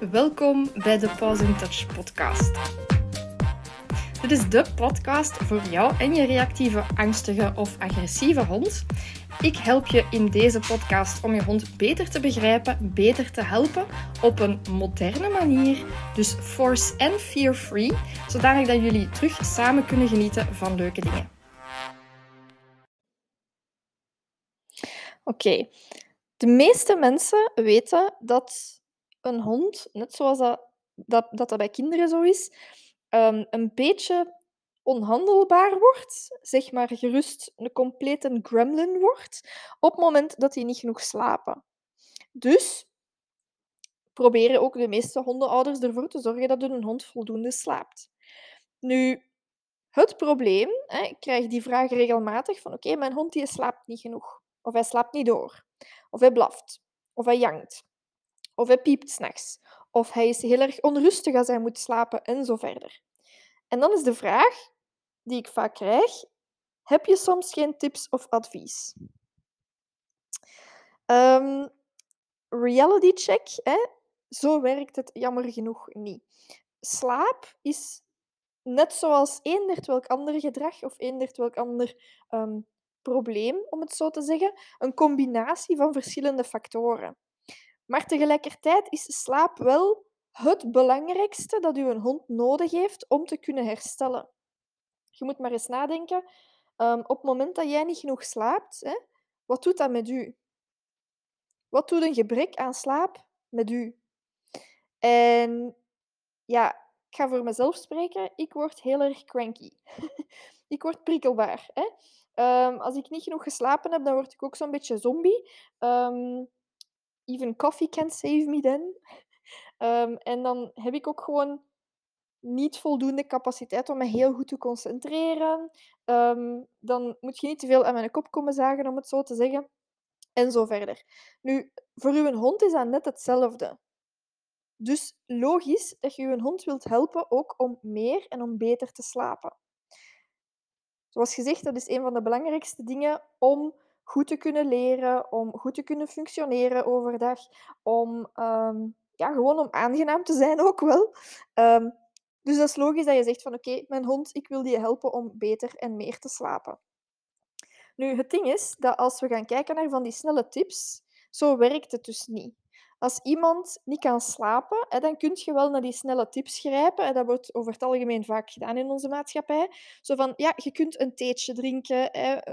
Welkom bij de Pause in Touch podcast. Dit is de podcast voor jou en je reactieve, angstige of agressieve hond. Ik help je in deze podcast om je hond beter te begrijpen, beter te helpen op een moderne manier. Dus force en fear-free, zodanig dat jullie terug samen kunnen genieten van leuke dingen. Oké, de meeste mensen weten dat een hond, net zoals dat dat, dat, dat bij kinderen zo is, um, een beetje onhandelbaar wordt, zeg maar gerust een complete gremlin wordt, op het moment dat hij niet genoeg slapen. Dus proberen ook de meeste hondenouders ervoor te zorgen dat hun hond voldoende slaapt. Nu, het probleem, hè, ik krijg die vraag regelmatig van oké, mijn hond die slaapt niet genoeg. Of hij slaapt niet door. Of hij blaft. Of hij jankt. Of hij piept s'nachts. Of hij is heel erg onrustig als hij moet slapen en zo verder. En dan is de vraag die ik vaak krijg: heb je soms geen tips of advies? Um, reality check, hè? zo werkt het jammer genoeg niet. Slaap is net zoals eender welk ander gedrag of eender welk ander um, probleem, om het zo te zeggen, een combinatie van verschillende factoren. Maar tegelijkertijd is slaap wel het belangrijkste dat uw hond nodig heeft om te kunnen herstellen. Je moet maar eens nadenken, um, op het moment dat jij niet genoeg slaapt, hè, wat doet dat met u? Wat doet een gebrek aan slaap met u? En ja, ik ga voor mezelf spreken, ik word heel erg cranky. ik word prikkelbaar. Hè? Um, als ik niet genoeg geslapen heb, dan word ik ook zo'n beetje zombie. Um, even coffee can save me then. Um, en dan heb ik ook gewoon niet voldoende capaciteit om me heel goed te concentreren. Um, dan moet je niet te veel aan mijn kop komen zagen, om het zo te zeggen. En zo verder. Nu, voor uw hond is dat net hetzelfde. Dus logisch dat je je hond wilt helpen ook om meer en om beter te slapen. Zoals gezegd, dat is een van de belangrijkste dingen om goed te kunnen leren, om goed te kunnen functioneren overdag, om um, ja, gewoon om aangenaam te zijn ook wel. Um, dus dat is logisch dat je zegt van oké, mijn hond, ik wil die helpen om beter en meer te slapen. Nu, het ding is dat als we gaan kijken naar van die snelle tips, zo werkt het dus niet. Als iemand niet kan slapen, dan kun je wel naar die snelle tips grijpen. Dat wordt over het algemeen vaak gedaan in onze maatschappij. Zo van, ja, je kunt een theetje drinken,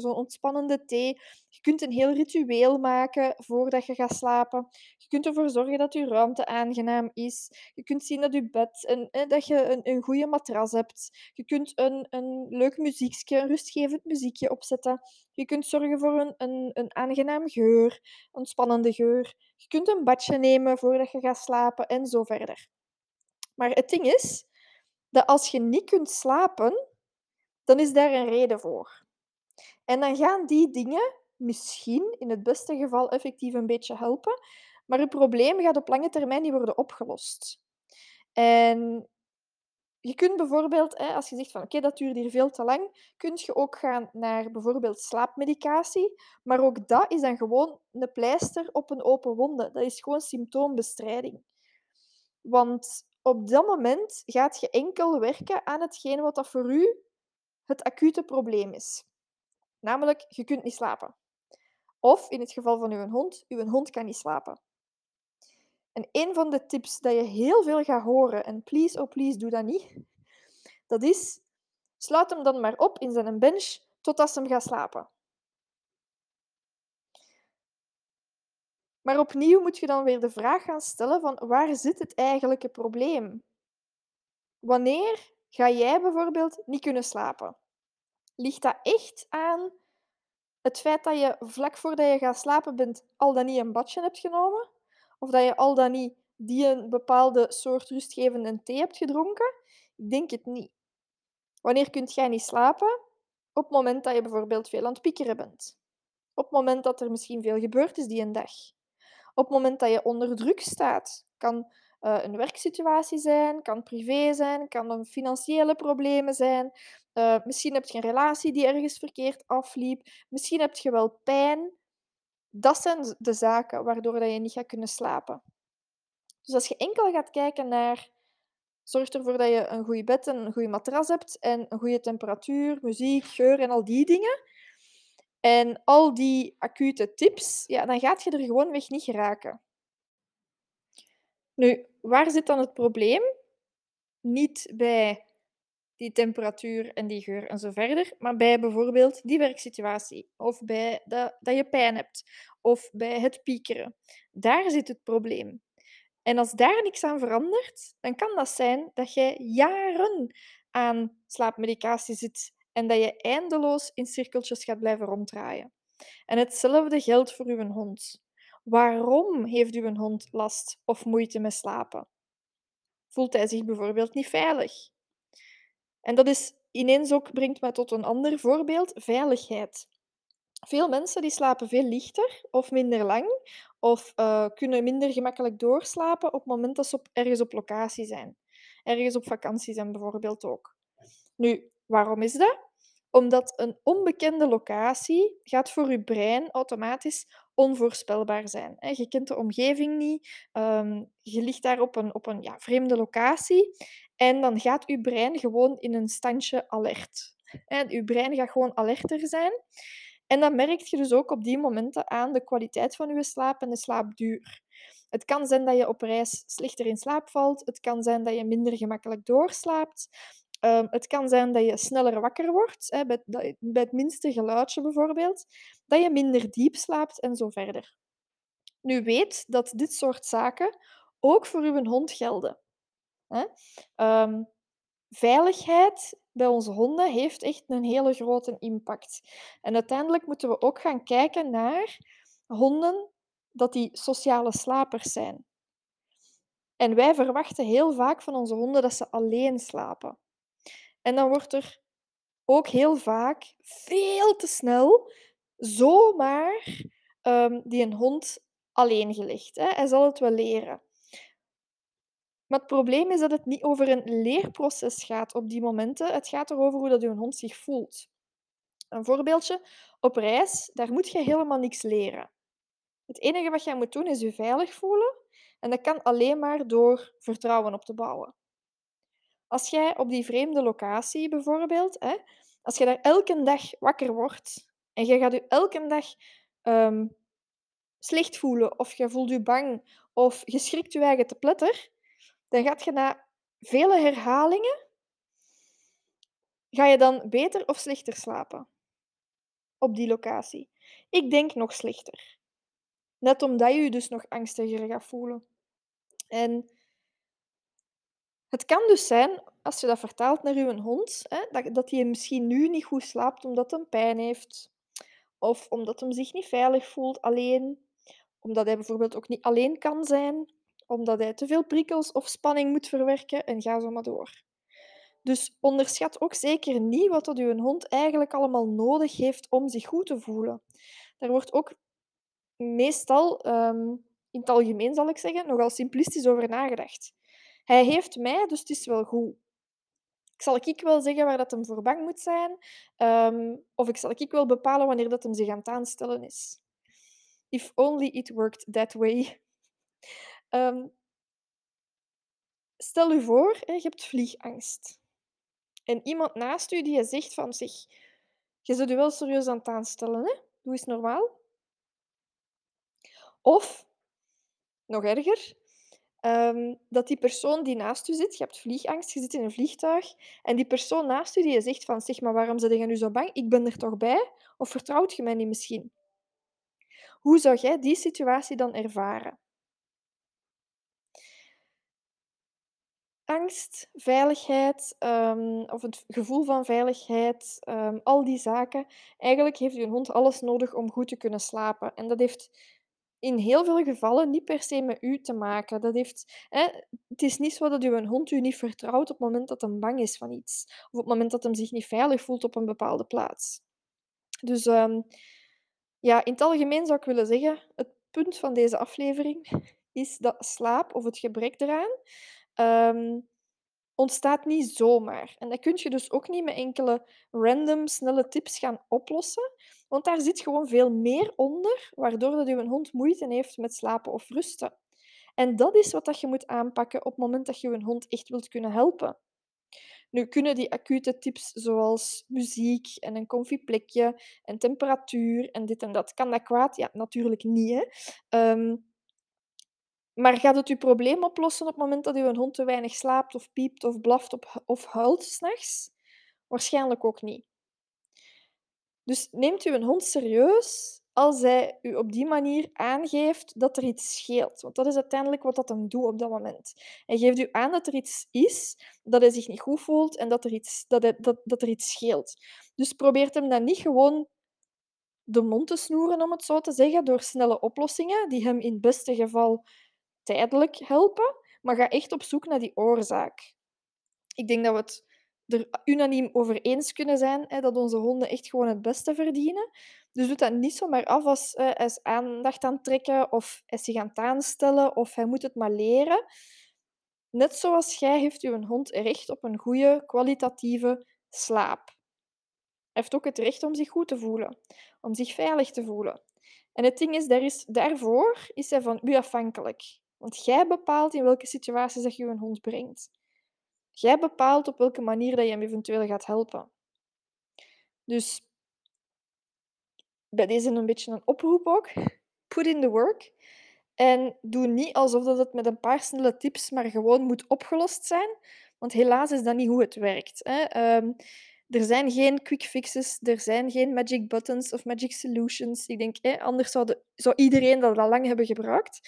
zo'n ontspannende thee. Je kunt een heel ritueel maken voordat je gaat slapen. Je kunt ervoor zorgen dat je ruimte aangenaam is. Je kunt zien dat je bed en dat je een, een goede matras hebt. Je kunt een, een leuk muziekje, een rustgevend muziekje opzetten. Je kunt zorgen voor een, een, een aangenaam geur, een spannende geur. Je kunt een badje nemen voordat je gaat slapen en zo verder. Maar het ding is dat als je niet kunt slapen, dan is daar een reden voor. En dan gaan die dingen misschien in het beste geval effectief een beetje helpen, maar het probleem gaat op lange termijn niet worden opgelost. En je kunt bijvoorbeeld, als je zegt van oké, dat duurt hier veel te lang, kun je ook gaan naar bijvoorbeeld slaapmedicatie. Maar ook dat is dan gewoon een pleister op een open wonde. Dat is gewoon symptoombestrijding. Want op dat moment gaat je enkel werken aan hetgeen wat dat voor u het acute probleem is. Namelijk, je kunt niet slapen. Of in het geval van uw hond, uw hond kan niet slapen. En een van de tips dat je heel veel gaat horen, en please, oh please, doe dat niet, dat is, sluit hem dan maar op in zijn bench totdat ze hem gaat slapen. Maar opnieuw moet je dan weer de vraag gaan stellen van waar zit het eigenlijke probleem? Wanneer ga jij bijvoorbeeld niet kunnen slapen? Ligt dat echt aan het feit dat je vlak voordat je gaat slapen bent al dan niet een badje hebt genomen? Of dat je al dan niet die een bepaalde soort rustgevende thee hebt gedronken? Ik denk het niet. Wanneer kunt jij niet slapen? Op het moment dat je bijvoorbeeld veel aan het piekeren bent. Op het moment dat er misschien veel gebeurd is die een dag. Op het moment dat je onder druk staat. Kan uh, een werksituatie zijn, kan privé zijn, kan een financiële problemen zijn. Uh, misschien heb je een relatie die ergens verkeerd afliep. Misschien heb je wel pijn dat zijn de zaken waardoor dat je niet gaat kunnen slapen. Dus als je enkel gaat kijken naar zorg ervoor dat je een goed bed en een goede matras hebt en een goede temperatuur, muziek, geur en al die dingen. En al die acute tips, ja, dan gaat je er gewoonweg niet geraken. Nu, waar zit dan het probleem? Niet bij die temperatuur en die geur en zo verder, maar bij bijvoorbeeld die werksituatie of bij dat, dat je pijn hebt of bij het piekeren. Daar zit het probleem. En als daar niks aan verandert, dan kan dat zijn dat jij jaren aan slaapmedicatie zit en dat je eindeloos in cirkeltjes gaat blijven ronddraaien. En hetzelfde geldt voor uw hond. Waarom heeft uw hond last of moeite met slapen? Voelt hij zich bijvoorbeeld niet veilig? En dat is ineens ook, brengt mij tot een ander voorbeeld, veiligheid. Veel mensen die slapen veel lichter of minder lang of uh, kunnen minder gemakkelijk doorslapen op het moment dat ze op, ergens op locatie zijn. Ergens op vakantie zijn bijvoorbeeld ook. Nu, waarom is dat? Omdat een onbekende locatie gaat voor je brein automatisch onvoorspelbaar zijn. Je kent de omgeving niet, ehm, je ligt daar op een, op een ja, vreemde locatie en dan gaat je brein gewoon in een standje alert. Je brein gaat gewoon alerter zijn. En dan merk je dus ook op die momenten aan de kwaliteit van je slaap en de slaapduur. Het kan zijn dat je op reis slechter in slaap valt. Het kan zijn dat je minder gemakkelijk doorslaapt. Ehm, het kan zijn dat je sneller wakker wordt, hè, bij, bij het minste geluidje bijvoorbeeld. Dat je minder diep slaapt en zo verder. Nu weet dat dit soort zaken ook voor uw hond gelden. Hè? Ehm, veiligheid bij onze honden heeft echt een hele grote impact. En uiteindelijk moeten we ook gaan kijken naar honden dat die sociale slapers zijn. En wij verwachten heel vaak van onze honden dat ze alleen slapen. En dan wordt er ook heel vaak veel te snel zomaar um, die een hond alleen gelegd. Hè. Hij zal het wel leren. Maar het probleem is dat het niet over een leerproces gaat op die momenten. Het gaat erover hoe dat je hond zich voelt. Een voorbeeldje. Op reis, daar moet je helemaal niks leren. Het enige wat jij moet doen is je veilig voelen. En dat kan alleen maar door vertrouwen op te bouwen. Als jij op die vreemde locatie bijvoorbeeld, hè, als je daar elke dag wakker wordt en je gaat je elke dag um, slecht voelen of je voelt je bang of je schrikt je eigen te pletter, dan gaat je na vele herhalingen, ga je dan beter of slechter slapen op die locatie. Ik denk nog slechter. Net omdat je je dus nog angstiger gaat voelen. En het kan dus zijn, als je dat vertaalt naar je hond, hè, dat, dat hij misschien nu niet goed slaapt omdat hij pijn heeft. Of omdat hij zich niet veilig voelt alleen. Omdat hij bijvoorbeeld ook niet alleen kan zijn omdat hij te veel prikkels of spanning moet verwerken en ga zo maar door. Dus onderschat ook zeker niet wat dat uw hond eigenlijk allemaal nodig heeft om zich goed te voelen. Daar wordt ook meestal, ehm, in het algemeen zal ik zeggen, nogal simplistisch over nagedacht. Hij heeft mij, dus het is wel goed. Ik zal ik wel zeggen waar dat hem voor bang moet zijn, um, of ik zal ik wel bepalen wanneer dat hem zich aan het aanstellen is. If only it worked that way. Um, stel je voor, je hebt vliegangst. En iemand naast u die zegt van zich, je zit je wel serieus aan het aanstellen, hè? Doe eens normaal. Of, nog erger, um, dat die persoon die naast u zit, je hebt vliegangst, je zit in een vliegtuig, en die persoon naast u die zegt van, zeg maar, waarom zit je nu zo bang? Ik ben er toch bij? Of vertrouwt je mij niet misschien? Hoe zou jij die situatie dan ervaren? angst, veiligheid, um, of het gevoel van veiligheid, um, al die zaken. Eigenlijk heeft je hond alles nodig om goed te kunnen slapen. En dat heeft in heel veel gevallen niet per se met u te maken. Dat heeft, hè, het is niet zo dat uw hond u niet vertrouwt op het moment dat hij bang is van iets. Of op het moment dat hij zich niet veilig voelt op een bepaalde plaats. Dus um, ja, in het algemeen zou ik willen zeggen, het punt van deze aflevering is dat slaap of het gebrek eraan um, ontstaat niet zomaar. En dat kun je dus ook niet met enkele random snelle tips gaan oplossen, want daar zit gewoon veel meer onder, waardoor dat een hond moeite heeft met slapen of rusten. En dat is wat dat je moet aanpakken op het moment dat je je hond echt wilt kunnen helpen. Nu kunnen die acute tips zoals muziek en een comfy plekje en temperatuur en dit en dat, kan dat kwaad? Ja, natuurlijk niet, hè. Ehm, maar gaat het je probleem oplossen op het moment dat uw hond te weinig slaapt of piept of blaft of huilt s'nachts? Waarschijnlijk ook niet. Dus neemt u een hond serieus als hij u op die manier aangeeft dat er iets scheelt. Want dat is uiteindelijk wat dat hem doet op dat moment. Hij geeft u aan dat er iets is, dat hij zich niet goed voelt en dat er iets, dat dat, dat er iets scheelt. Dus probeert hem dan niet gewoon de mond te snoeren, om het zo te zeggen, door snelle oplossingen die hem in het beste geval tijdelijk helpen, maar ga echt op zoek naar die oorzaak. Ik denk dat we het er unaniem over eens kunnen zijn hè, dat onze honden echt gewoon het beste verdienen. Dus doe dat niet zomaar af als hij is aandacht aan trekken of hij zich aan aanstellen of hij moet het maar leren. Net zoals jij heeft uw hond recht op een goede, kwalitatieve slaap. Hij heeft ook het recht om zich goed te voelen, om zich veilig te voelen. En het ding is, daar is daarvoor is hij van u afhankelijk. Want jij bepaalt in welke situaties dat je je hond brengt. Jij bepaalt op welke manier dat je hem eventueel gaat helpen. Dus bij deze een beetje een oproep ook. Put in the work. En doe niet alsof dat het met een paar snelle tips maar gewoon moet opgelost zijn. Want helaas is dat niet hoe het werkt. Hè. Ehm, er zijn geen quick fixes, er zijn geen magic buttons of magic solutions. Ik denk, anders zou, de, zou iedereen dat al lang hebben gebruikt.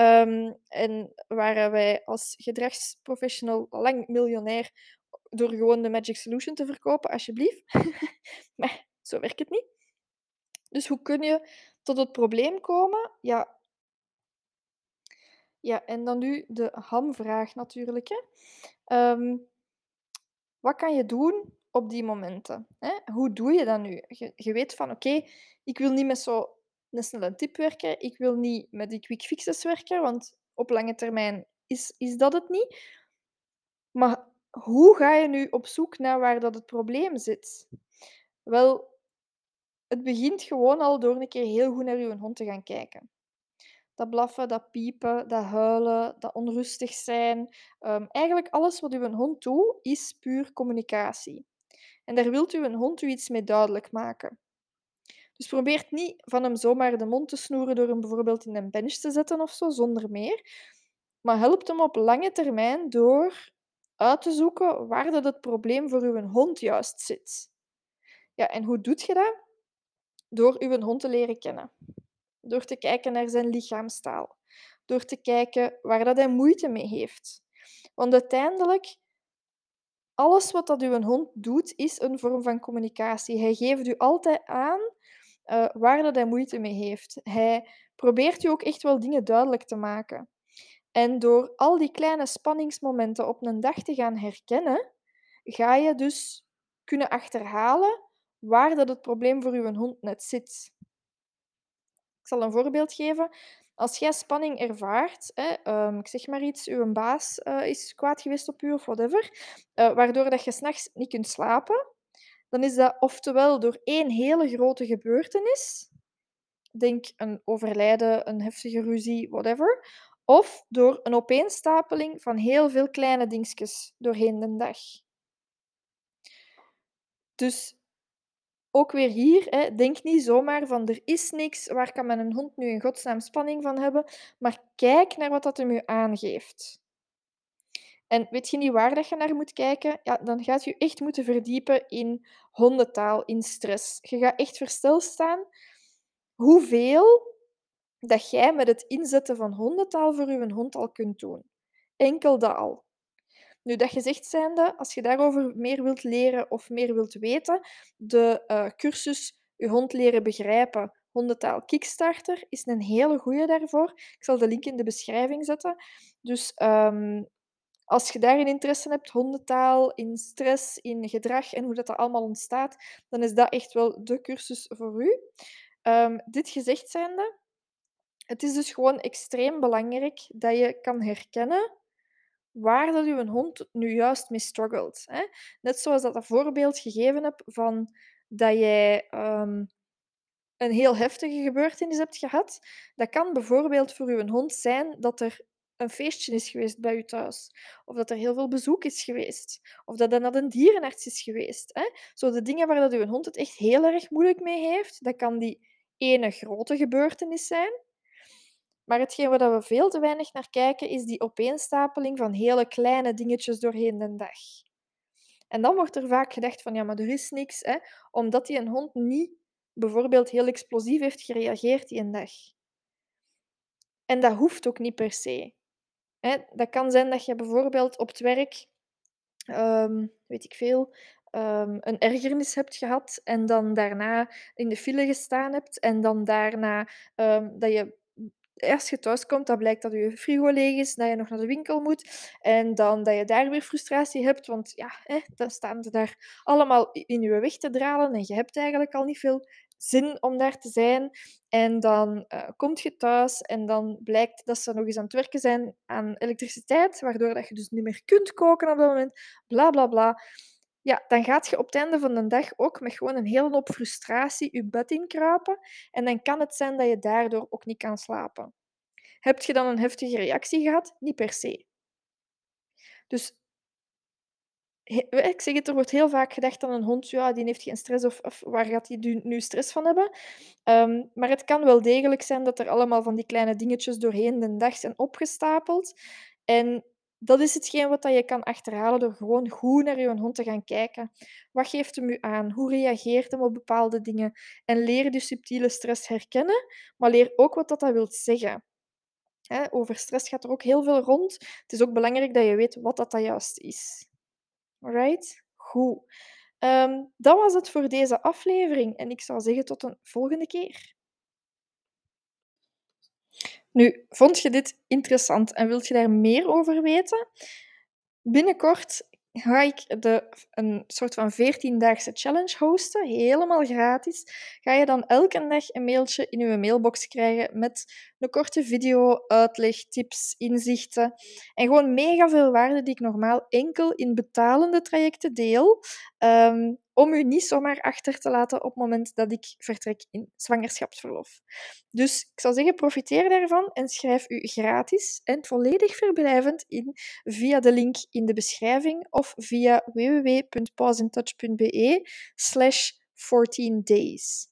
Um, en waren wij als gedragsprofessional lang miljonair door gewoon de Magic Solution te verkopen, alsjeblieft. maar zo werkt het niet. Dus hoe kun je tot het probleem komen? Ja, ja en dan nu de hamvraag natuurlijk. Hè. Um, wat kan je doen op die momenten? Hè? Hoe doe je dat nu? Je, je weet van, oké, ik wil niet met zo een snelle tip werken. Ik wil niet met die quick fixes werken, want op lange termijn is, is dat het niet. Maar hoe ga je nu op zoek naar waar dat het probleem zit? Wel, het begint gewoon al door een keer heel goed naar je hond te gaan kijken. Dat blaffen, dat piepen, dat huilen, dat onrustig zijn. Um, eigenlijk alles wat uw hond doet, is puur communicatie. En daar wilt u een hond u iets mee duidelijk maken. Dus probeer niet van hem zomaar de mond te snoeren door hem bijvoorbeeld in een bench te zetten of zo, zonder meer. Maar helpt hem op lange termijn door uit te zoeken waar dat het probleem voor uw hond juist zit. Ja, en hoe doet je dat? Door uw hond te leren kennen. Door te kijken naar zijn lichaamstaal. Door te kijken waar dat hij moeite mee heeft. Want uiteindelijk, alles wat dat uw hond doet, is een vorm van communicatie. Hij geeft u altijd aan uh, waar dat hij moeite mee heeft. Hij probeert u ook echt wel dingen duidelijk te maken. En door al die kleine spanningsmomenten op een dag te gaan herkennen, ga je dus kunnen achterhalen waar dat het probleem voor uw hond net zit. Ik zal een voorbeeld geven. Als jij spanning ervaart, hè, um, ik zeg maar iets, uw baas uh, is kwaad geweest op u of whatever, uh, waardoor dat je s'nachts niet kunt slapen, dan is dat oftewel door één hele grote gebeurtenis, denk een overlijden, een heftige ruzie, whatever, of door een opeenstapeling van heel veel kleine dingetjes doorheen de dag. Dus ook weer hier, hè, denk niet zomaar van er is niks, waar kan mijn hond nu in godsnaam spanning van hebben, maar kijk naar wat dat hem u aangeeft. En weet je niet waar dat je naar moet kijken? Ja, dan gaat je echt moeten verdiepen in hondentaal, in stress. Je gaat echt versteld staan hoeveel dat jij met het inzetten van hondentaal voor je hond al kunt doen. Enkel dat al. Nu, dat gezegd zijnde, als je daarover meer wilt leren of meer wilt weten, de uh, cursus Je hond leren begrijpen, hondentaal Kickstarter, is een hele goede daarvoor. Ik zal de link in de beschrijving zetten. Dus um, als je daarin interesse hebt, hondentaal, in stress, in gedrag en hoe dat, allemaal ontstaat, dan is dat echt wel de cursus voor u. Um, dit gezegd zijnde, het is dus gewoon extreem belangrijk dat je kan herkennen waar dat uw hond nu juist mee struggelt. Hè? Net zoals dat, dat voorbeeld gegeven heb van dat jij um, een heel heftige gebeurtenis hebt gehad. Dat kan bijvoorbeeld voor uw hond zijn dat er een feestje is geweest bij u thuis. Of dat er heel veel bezoek is geweest. Of dat er naar een dierenarts is geweest. Hè? Zo de dingen waar dat uw hond het echt heel erg moeilijk mee heeft, dat kan die ene grote gebeurtenis zijn. Maar hetgeen waar we veel te weinig naar kijken, is die opeenstapeling van hele kleine dingetjes doorheen de dag. En dan wordt er vaak gedacht van, ja, maar er is niks, hè, omdat die een hond niet bijvoorbeeld heel explosief heeft gereageerd die een dag. En dat hoeft ook niet per se. Dat kan zijn dat je bijvoorbeeld op het werk, ehm, weet ik veel, um, een ergernis hebt gehad en dan daarna in de file gestaan hebt en dan daarna um, dat je als je thuis komt, dan blijkt dat je frigo leeg is, dat je nog naar de winkel moet. En dan dat je daar weer frustratie hebt, want ja, hè, dan staan ze daar allemaal in je weg te dralen en je hebt eigenlijk al niet veel zin om daar te zijn. En dan uh, kom je thuis en dan blijkt dat ze nog eens aan het werken zijn aan elektriciteit, waardoor dat je dus niet meer kunt koken op dat moment. Bla bla bla. Ja, dan gaat je op het einde van de dag ook met gewoon een hele hoop frustratie je bed inkruipen. En dan kan het zijn dat je daardoor ook niet kan slapen. Heb je dan een heftige reactie gehad? Niet per se. Dus ik zeg het, er wordt heel vaak gedacht aan een hond, ja, die heeft geen stress of, of waar gaat hij nu stress van hebben? Ehm, maar het kan wel degelijk zijn dat er allemaal van die kleine dingetjes doorheen de dag zijn opgestapeld. En dat is hetgeen wat je kan achterhalen door gewoon goed naar je hond te gaan kijken. Wat geeft hem u aan? Hoe reageert hem op bepaalde dingen? En leer de subtiele stress herkennen, maar leer ook wat dat, dat wil zeggen. over stress gaat er ook heel veel rond. Het is ook belangrijk dat je weet wat dat, dat juist is. Alright? Goed. Ehm, dat was het voor deze aflevering en ik zou zeggen tot een volgende keer. Nu, vond je dit interessant en wilt je daar meer over weten? Binnenkort ga ik de, een soort van 14-daagse challenge hosten, helemaal gratis. Ga je dan elke dag een mailtje in je mailbox krijgen met een korte video, uitleg, tips, inzichten en gewoon mega veel waarde die ik normaal enkel in betalende trajecten deel. Ehm, om u niet zomaar achter te laten op het moment dat ik vertrek in zwangerschapsverlof. Dus ik zou zeggen, profiteer daarvan en schrijf u gratis en volledig verblijvend in via de link in de beschrijving of via www.pausintouch.be slash 14 days.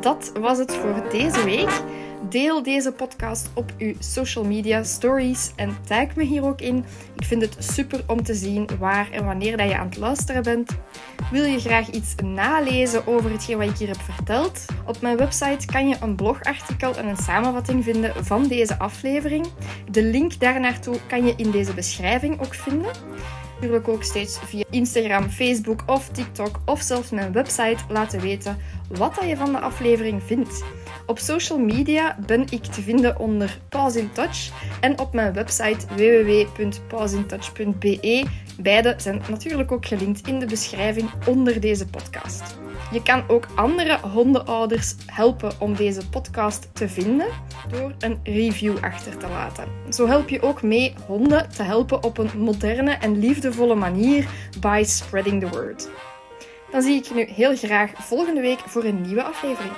Dat was het voor deze week. Deel deze podcast op uw social media stories en tag me hier ook in. Ik vind het super om te zien waar en wanneer dat je aan het luisteren bent. Wil je graag iets nalezen over hetgeen wat ik hier heb verteld? Op mijn website kan je een blogartikel en een samenvatting vinden van deze aflevering. De link daarnaartoe kan je in deze beschrijving ook vinden natuurlijk ook steeds via Instagram, Facebook of TikTok of zelfs mijn website laten weten wat je van de aflevering vindt. Op social media ben ik te vinden onder Pause in Touch en op mijn website www.pausintouch.be. Beide zijn natuurlijk ook gelinkt in de beschrijving onder deze podcast. Je kan ook andere hondenouders helpen om deze podcast te vinden door een review achter te laten. Zo help je ook mee honden te helpen op een moderne en liefdevolle manier by spreading the word. Dan zie ik je nu heel graag volgende week voor een nieuwe aflevering.